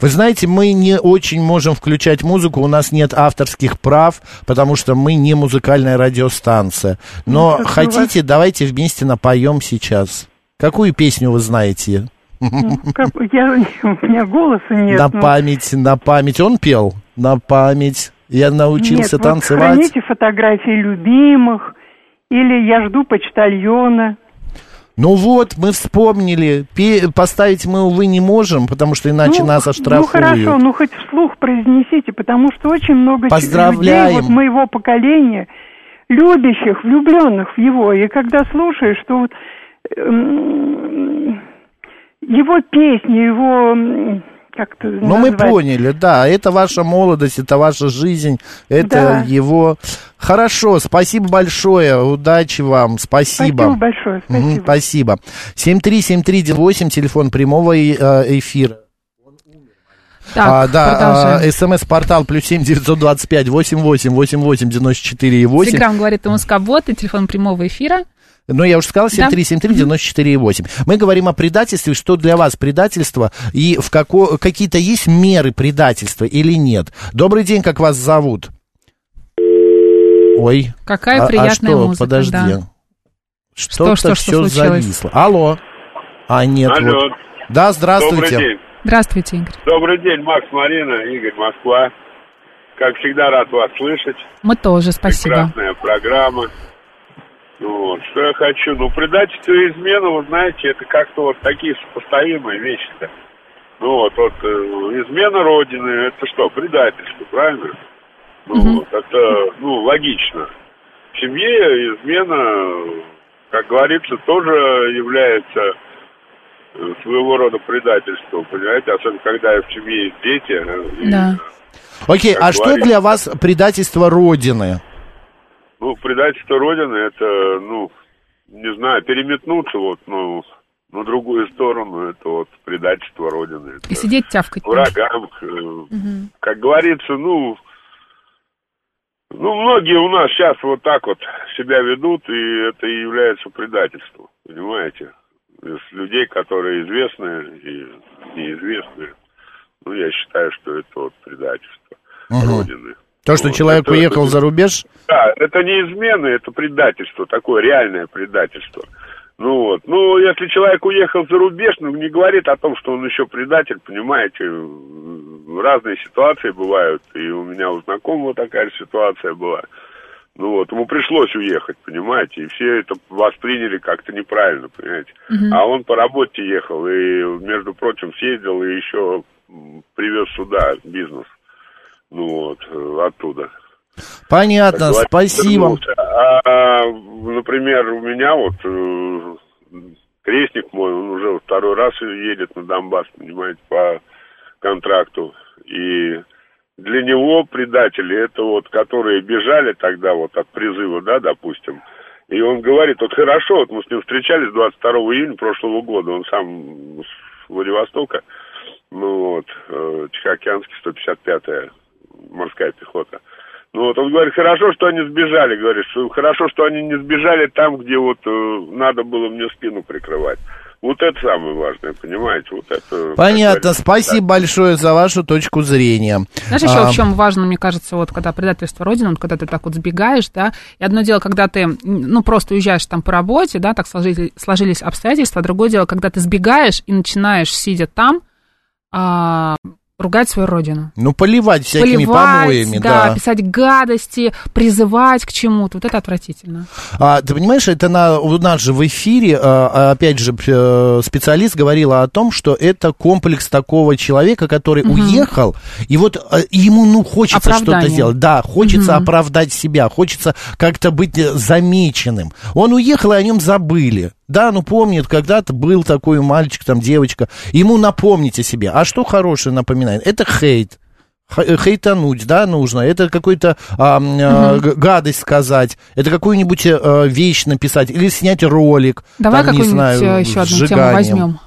Вы знаете, мы не очень можем включать музыку, у нас нет авторских прав, потому что мы не музыкальная радиостанция. Но Ну, хотите, давайте вместе напоем сейчас. Какую песню вы знаете? Ну, как- я, [LAUGHS] у меня голоса нет. На но- память, на память. Он пел? На память. Я научился Нет, вот танцевать. храните фотографии любимых, или я жду почтальона. Ну вот, мы вспомнили. Пе- поставить мы, увы, не можем, потому что иначе ну, нас оштрафуют. Ну хорошо, ну хоть вслух произнесите, потому что очень много Поздравляем. людей вот моего поколения, любящих, влюбленных в его. И когда слушаешь, что вот эм, его песни, его м, как то Ну, мы поняли, да, это ваша молодость, это ваша жизнь, это Да. его... Хорошо, спасибо большое, удачи вам, спасибо. Спасибо большое, спасибо. спасибо. 73739, телефон прямого э, эфира. Так, а, да, а, смс-портал плюс семь девятьсот двадцать пять восемь восемь восемь восемь девяносто четыре и восемь. Телеграмм говорит МСК-бот и телефон прямого эфира. Ну, я уже сказал, Да. 7373948. Мы говорим о предательстве, что для вас предательство, и в како... какие-то есть меры предательства или нет. Добрый день, как вас зовут? Ой. Какая а- а приятная что? музыка, Подожди. да. Что-то что, что все случилось? зависло. Алло. А, нет, Алло. вот. Да, здравствуйте. Добрый день. Здравствуйте, Игорь. Добрый день, Макс, Марина, Игорь, Москва. Как всегда, рад вас слышать. Мы тоже, спасибо. Прекрасная программа. Ну, вот, что я хочу? Ну, предательство и измена, вы знаете, это как-то вот такие сопоставимые вещи-то. Ну, вот, вот э, измена Родины, это что, предательство, правильно? Ну, вот, это, ну, логично. В семье измена, как говорится, тоже является э, своего рода предательством, понимаете? Особенно, когда в семье есть дети. э, и, Да. Окей, Как а что говорится. для вас предательство Родины? Ну, предательство Родины, это, ну, не знаю, переметнуться вот, ну, на другую сторону, это вот предательство Родины. Это И сидеть тявкать. врагам, э, Мгм. как говорится, ну, ну, многие у нас сейчас вот так вот себя ведут, и это и является предательством, понимаете? Из людей, которые известны и неизвестные. Ну, я считаю, что это вот предательство Мгм. Родины. То, что Вот, человек это- уехал за рубеж? да, это не измена, это предательство, такое реальное предательство. Ну вот, ну если человек уехал за рубеж, ну не говорит о том, что он еще предатель, понимаете, разные ситуации бывают, и у меня у знакомого такая же ситуация была. Ну вот, ему пришлось уехать, понимаете, и все это восприняли как-то неправильно, понимаете. Мгм. А он по работе ехал, и, между прочим, съездил и еще привез сюда бизнес. Ну вот, э, оттуда. Понятно, говорится, спасибо. вернулся. А, а, например, у меня вот э, крестник мой, он уже второй раз едет на Донбасс, понимаете, по контракту. И для него предатели, это вот, которые бежали тогда вот от призыва, да, допустим, и он говорит, вот хорошо, вот мы с ним встречались 22 июня прошлого года, он сам с Владивостока, ну вот, э, Тихоокеанский 155-я морская пехота. Ну вот он говорит, хорошо, что они сбежали, говорит, что хорошо, что они не сбежали там, где вот э, надо было мне спину прикрывать. Вот это самое важное, понимаете? Вот это... Понятно. Спасибо большое за вашу точку зрения. Знаешь, еще А, в чем важно, мне кажется, вот когда предательство Родины, вот когда ты так вот сбегаешь, да, и одно дело, когда ты, ну, просто уезжаешь там по работе, да, так сложились, сложились обстоятельства, а другое дело, когда ты сбегаешь и начинаешь, сидя там, а, ругать свою родину. Ну, поливать всякими Поливать, помоями, да, да. писать гадости, призывать к чему-то. Вот это отвратительно. А, ты понимаешь, это на, у нас же в эфире, а, опять же, э, специалист говорила о том, что это комплекс такого человека, который Мгм. уехал, и вот э, ему, ну, хочется что-то сделать. Да, хочется Мгм. оправдать себя, хочется как-то быть э, замеченным. Он уехал, и о нем забыли. Да, ну помнит, когда-то был такой мальчик, там, девочка. Ему напомнить о себе. А что хорошее напоминает? Это хейт. Э, Хейтануть, да, нужно. Это какую-то а, а, г- гадость сказать. Это какую-нибудь э, вещь написать. Или снять ролик. Давай там, не какую-нибудь знаю, еще одну тему сжиганием. возьмем,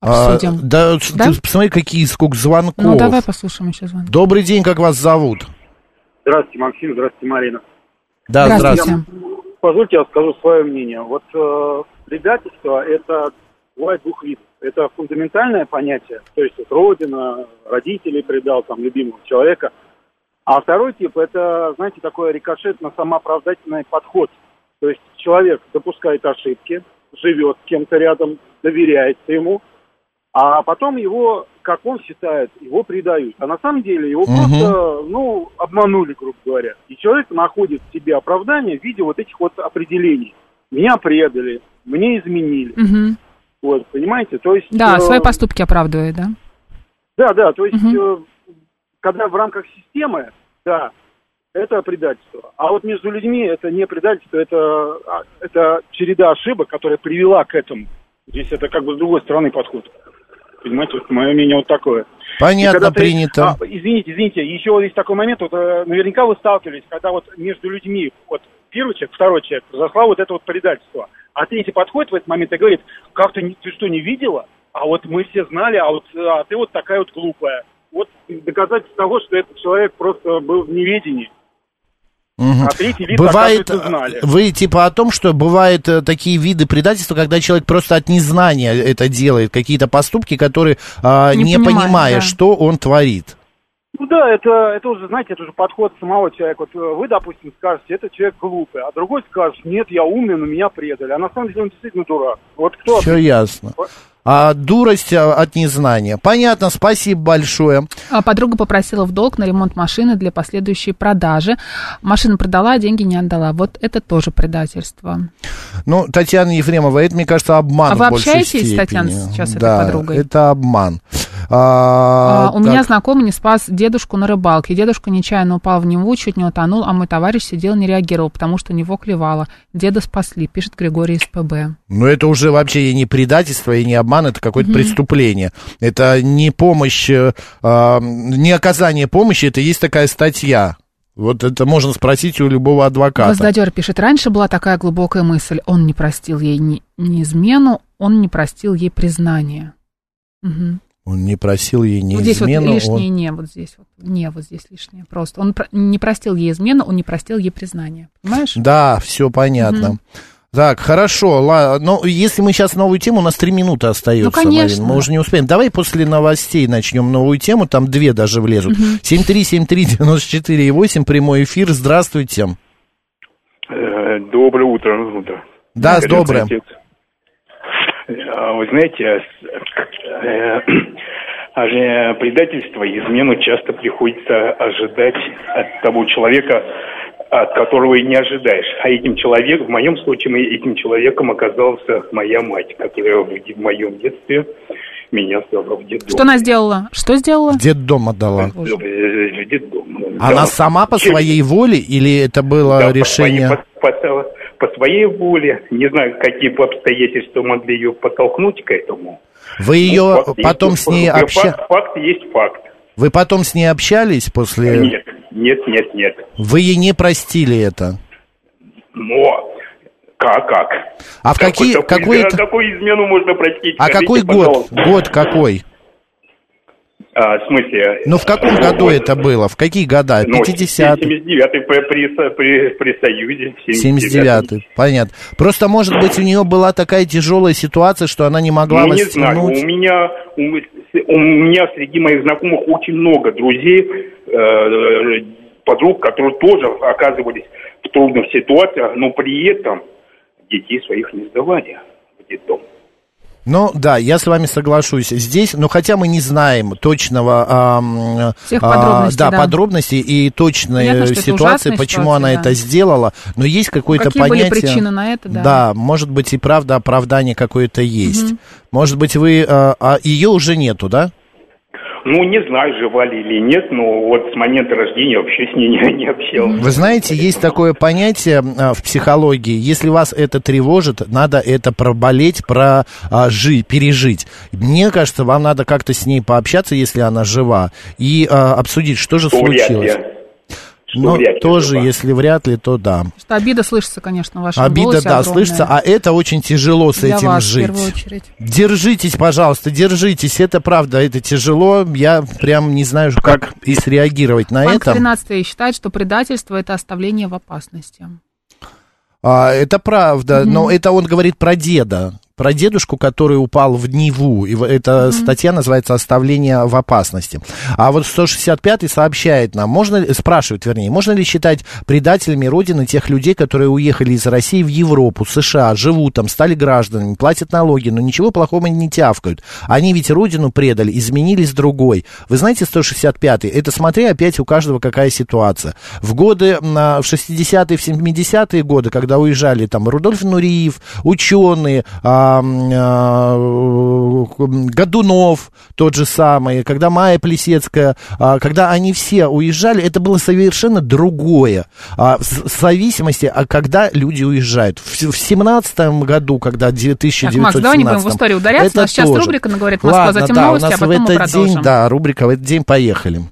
А, обсудим. да, с- Да? ты посмотри, какие, сколько звонков. Ну, давай послушаем еще звонок. Добрый день, как вас зовут? Здравствуйте, Максим, здравствуйте, Марина. Да, здравствуйте. Я- Позвольте, я скажу свое мнение. Вот э, предательство – это бывает двух видов. Это фундаментальное понятие, то есть вот родина, родителей предал, там, любимого человека. А второй тип – это, знаете, такой рикошетно-самооправдательный подход. То есть человек допускает ошибки, живет с кем-то рядом, доверяется ему, а потом его, как он считает, его предают. А на самом деле его Мгм. просто, ну, обманули, грубо говоря. И человек находит в себе оправдание в виде вот этих вот определений. Меня предали, мне изменили. Мгм. Вот, понимаете? То есть... Да, э, свои поступки оправдывает, да? Да, да, то есть, э, когда в рамках системы, да, это предательство. А вот между людьми это не предательство, это, а, это череда ошибок, которая привела к этому. Здесь это как бы с другой стороны подход. Понимаете, вот мое мнение вот такое. Понятно, ты- принято. а, извините, извините, еще есть такой момент, вот э, наверняка вы сталкивались, когда вот между людьми, вот первый человек, второй человек, произошло вот это вот предательство. А третий подходит в этот момент и говорит, как ты, ты что, не видела? А вот мы все знали, а вот а ты вот такая вот глупая. Вот доказательство того, что этот человек просто был в неведении. Мгм. А третий вид, Бывает, знали. вы типа о том, что бывают э, такие виды предательства, когда человек просто от незнания это делает, какие-то поступки, которые а, Не не, понимает, понимая, да. что он творит. Ну да, это, это уже, знаете, это уже подход самого человека. Вот э, вы, допустим, скажете, этот человек глупый, а другой скажет, нет, я умный, но меня предали. А на самом деле он действительно дурак. Вот кто... Все ясно. А дурость а, от незнания. Понятно, спасибо большое. А Подруга попросила в долг на ремонт машины для последующей продажи. Машину продала, а деньги не отдала. Вот это тоже предательство. Ну, Татьяна Ефремова, это, мне кажется, обман А вы общаетесь с Татьяной степени. сейчас, этой да, подругой? это обман. А, А, у меня так, знакомый не спас дедушку на рыбалке. Дедушка нечаянно упал в Неву, чуть не утонул, а мой товарищ сидел, не реагировал, потому что у него клевало. Деда спасли, пишет Григорий из ПБ. Ну, это уже вообще и не предательство, и не обман, это какое-то Мгм. преступление. Это не помощь, э, а, не оказание помощи, это есть такая статья. Вот это можно спросить у любого адвоката. Гвоздодер пишет, раньше была такая глубокая мысль, он не простил ей ни, ни измену, он не простил ей признание. Мгм. Он не просил ей ни вот здесь измену, вот лишнее он- не, вот здесь вот, не, вот здесь лишнее просто. Он про- не простил ей измену, он не простил ей признание. Понимаешь? Да, все понятно. Мгм. Так, хорошо, ла- но если мы сейчас новую тему, у нас три минуты остается, Ну, конечно. Марин, мы уже не успеем. Давай после новостей начнем новую тему, там две даже влезут. Мгм. 7373948, прямой эфир, здравствуйте. Э, Доброе утро. утро. Да, Скажите, доброе. отец, Вы знаете, а э, [CLEARS THROAT] а предательство, измену часто приходится ожидать от того человека, от которого и не ожидаешь. А этим человеком, в моем случае, этим человеком оказался моя мать, которая в, в моем детстве меня стала в детдом. Что она сделала? Что сделала? Дед дом отдала. В, в детдом. Она Да. сама по своей воле или это было Да, решение? По, своей- по- по- по своей воле. Не знаю, какие бы обстоятельства могли ее подтолкнуть к этому. Вы ее Ну, факт потом есть, с ней факт, общались? факт есть факт. Вы потом с ней общались после? Нет, нет, нет, нет. Вы ей не простили это? Но как, как? А в какие, какой, да, это- такую измену можно простить? а Скажите, какой год? пожалуйста. Год какой? А, в смысле... Ну, в каком году это было? В какие года? Ну, 50 79-й при, при, при, Союзе. 79-й, понятно. Просто, может быть, у нее была такая тяжелая ситуация, что она не могла Ну, не знаю, растянуть. у меня, у, у меня среди моих знакомых очень много друзей, э, подруг, которые тоже оказывались в трудных ситуациях, но при этом детей своих не сдавали в детдом. Ну, да, я с вами соглашусь. Здесь, ну, хотя мы не знаем точного... ам, Всех а, подробностей, да, да. подробностей и точной Понятно, ситуации, почему ситуация, она да. это сделала, но есть какое-то Какие были понятие... причины на это, да. Да, может быть, и правда оправдание какое-то есть. Мгм. Может быть, вы... а, а ее уже нету, да? Ну, не знаю, жива ли или нет, но вот с момента рождения вообще с ней не, не общался. Вы знаете, есть такое понятие а, в психологии, если вас это тревожит, надо это проболеть, прожить, пережить. Мне кажется, вам надо как-то с ней пообщаться, если она жива, и а, обсудить, что же вряд случилось. ли. Что Ну, вряд ли тоже, жива. если вряд ли, то да. Что обида слышится, конечно, в вашем Обида, да, огромная. слышится, а это очень тяжело с Для этим вас, в жить. первую очередь. Держитесь, пожалуйста, держитесь. Это правда, это тяжело. Я прям не знаю, как и среагировать на Банк это. 13 считает, что предательство – это оставление в опасности. А, это правда, но это он говорит про деда. Про дедушку, который упал в Неву. И эта статья называется «Оставление в опасности». А вот 165-й сообщает нам, можно спрашивает, вернее, можно ли считать предателями Родины тех людей, которые уехали из России в Европу, США, живут там, стали гражданами, платят налоги, но ничего плохого не тявкают. Они ведь Родину предали, изменились другой. Вы знаете 165-й? Это смотри, опять у каждого какая ситуация. В годы, а, в 60-е, в 70-е годы, когда уезжали там Рудольф Нуриев, ученые, а, а, Годунов тот же самый, когда Майя Плесецкая, а, когда они все уезжали, это было совершенно другое. А, в зависимости, а когда люди уезжают. В, в 17 году, когда 1917 Так, Макс, давай не будем в историю ударяться. У нас сейчас рубрика «Говорит Москва», Ладно, затем да, новости, у нас а потом в мы этот продолжим. день, да, рубрика в этот день, поехали.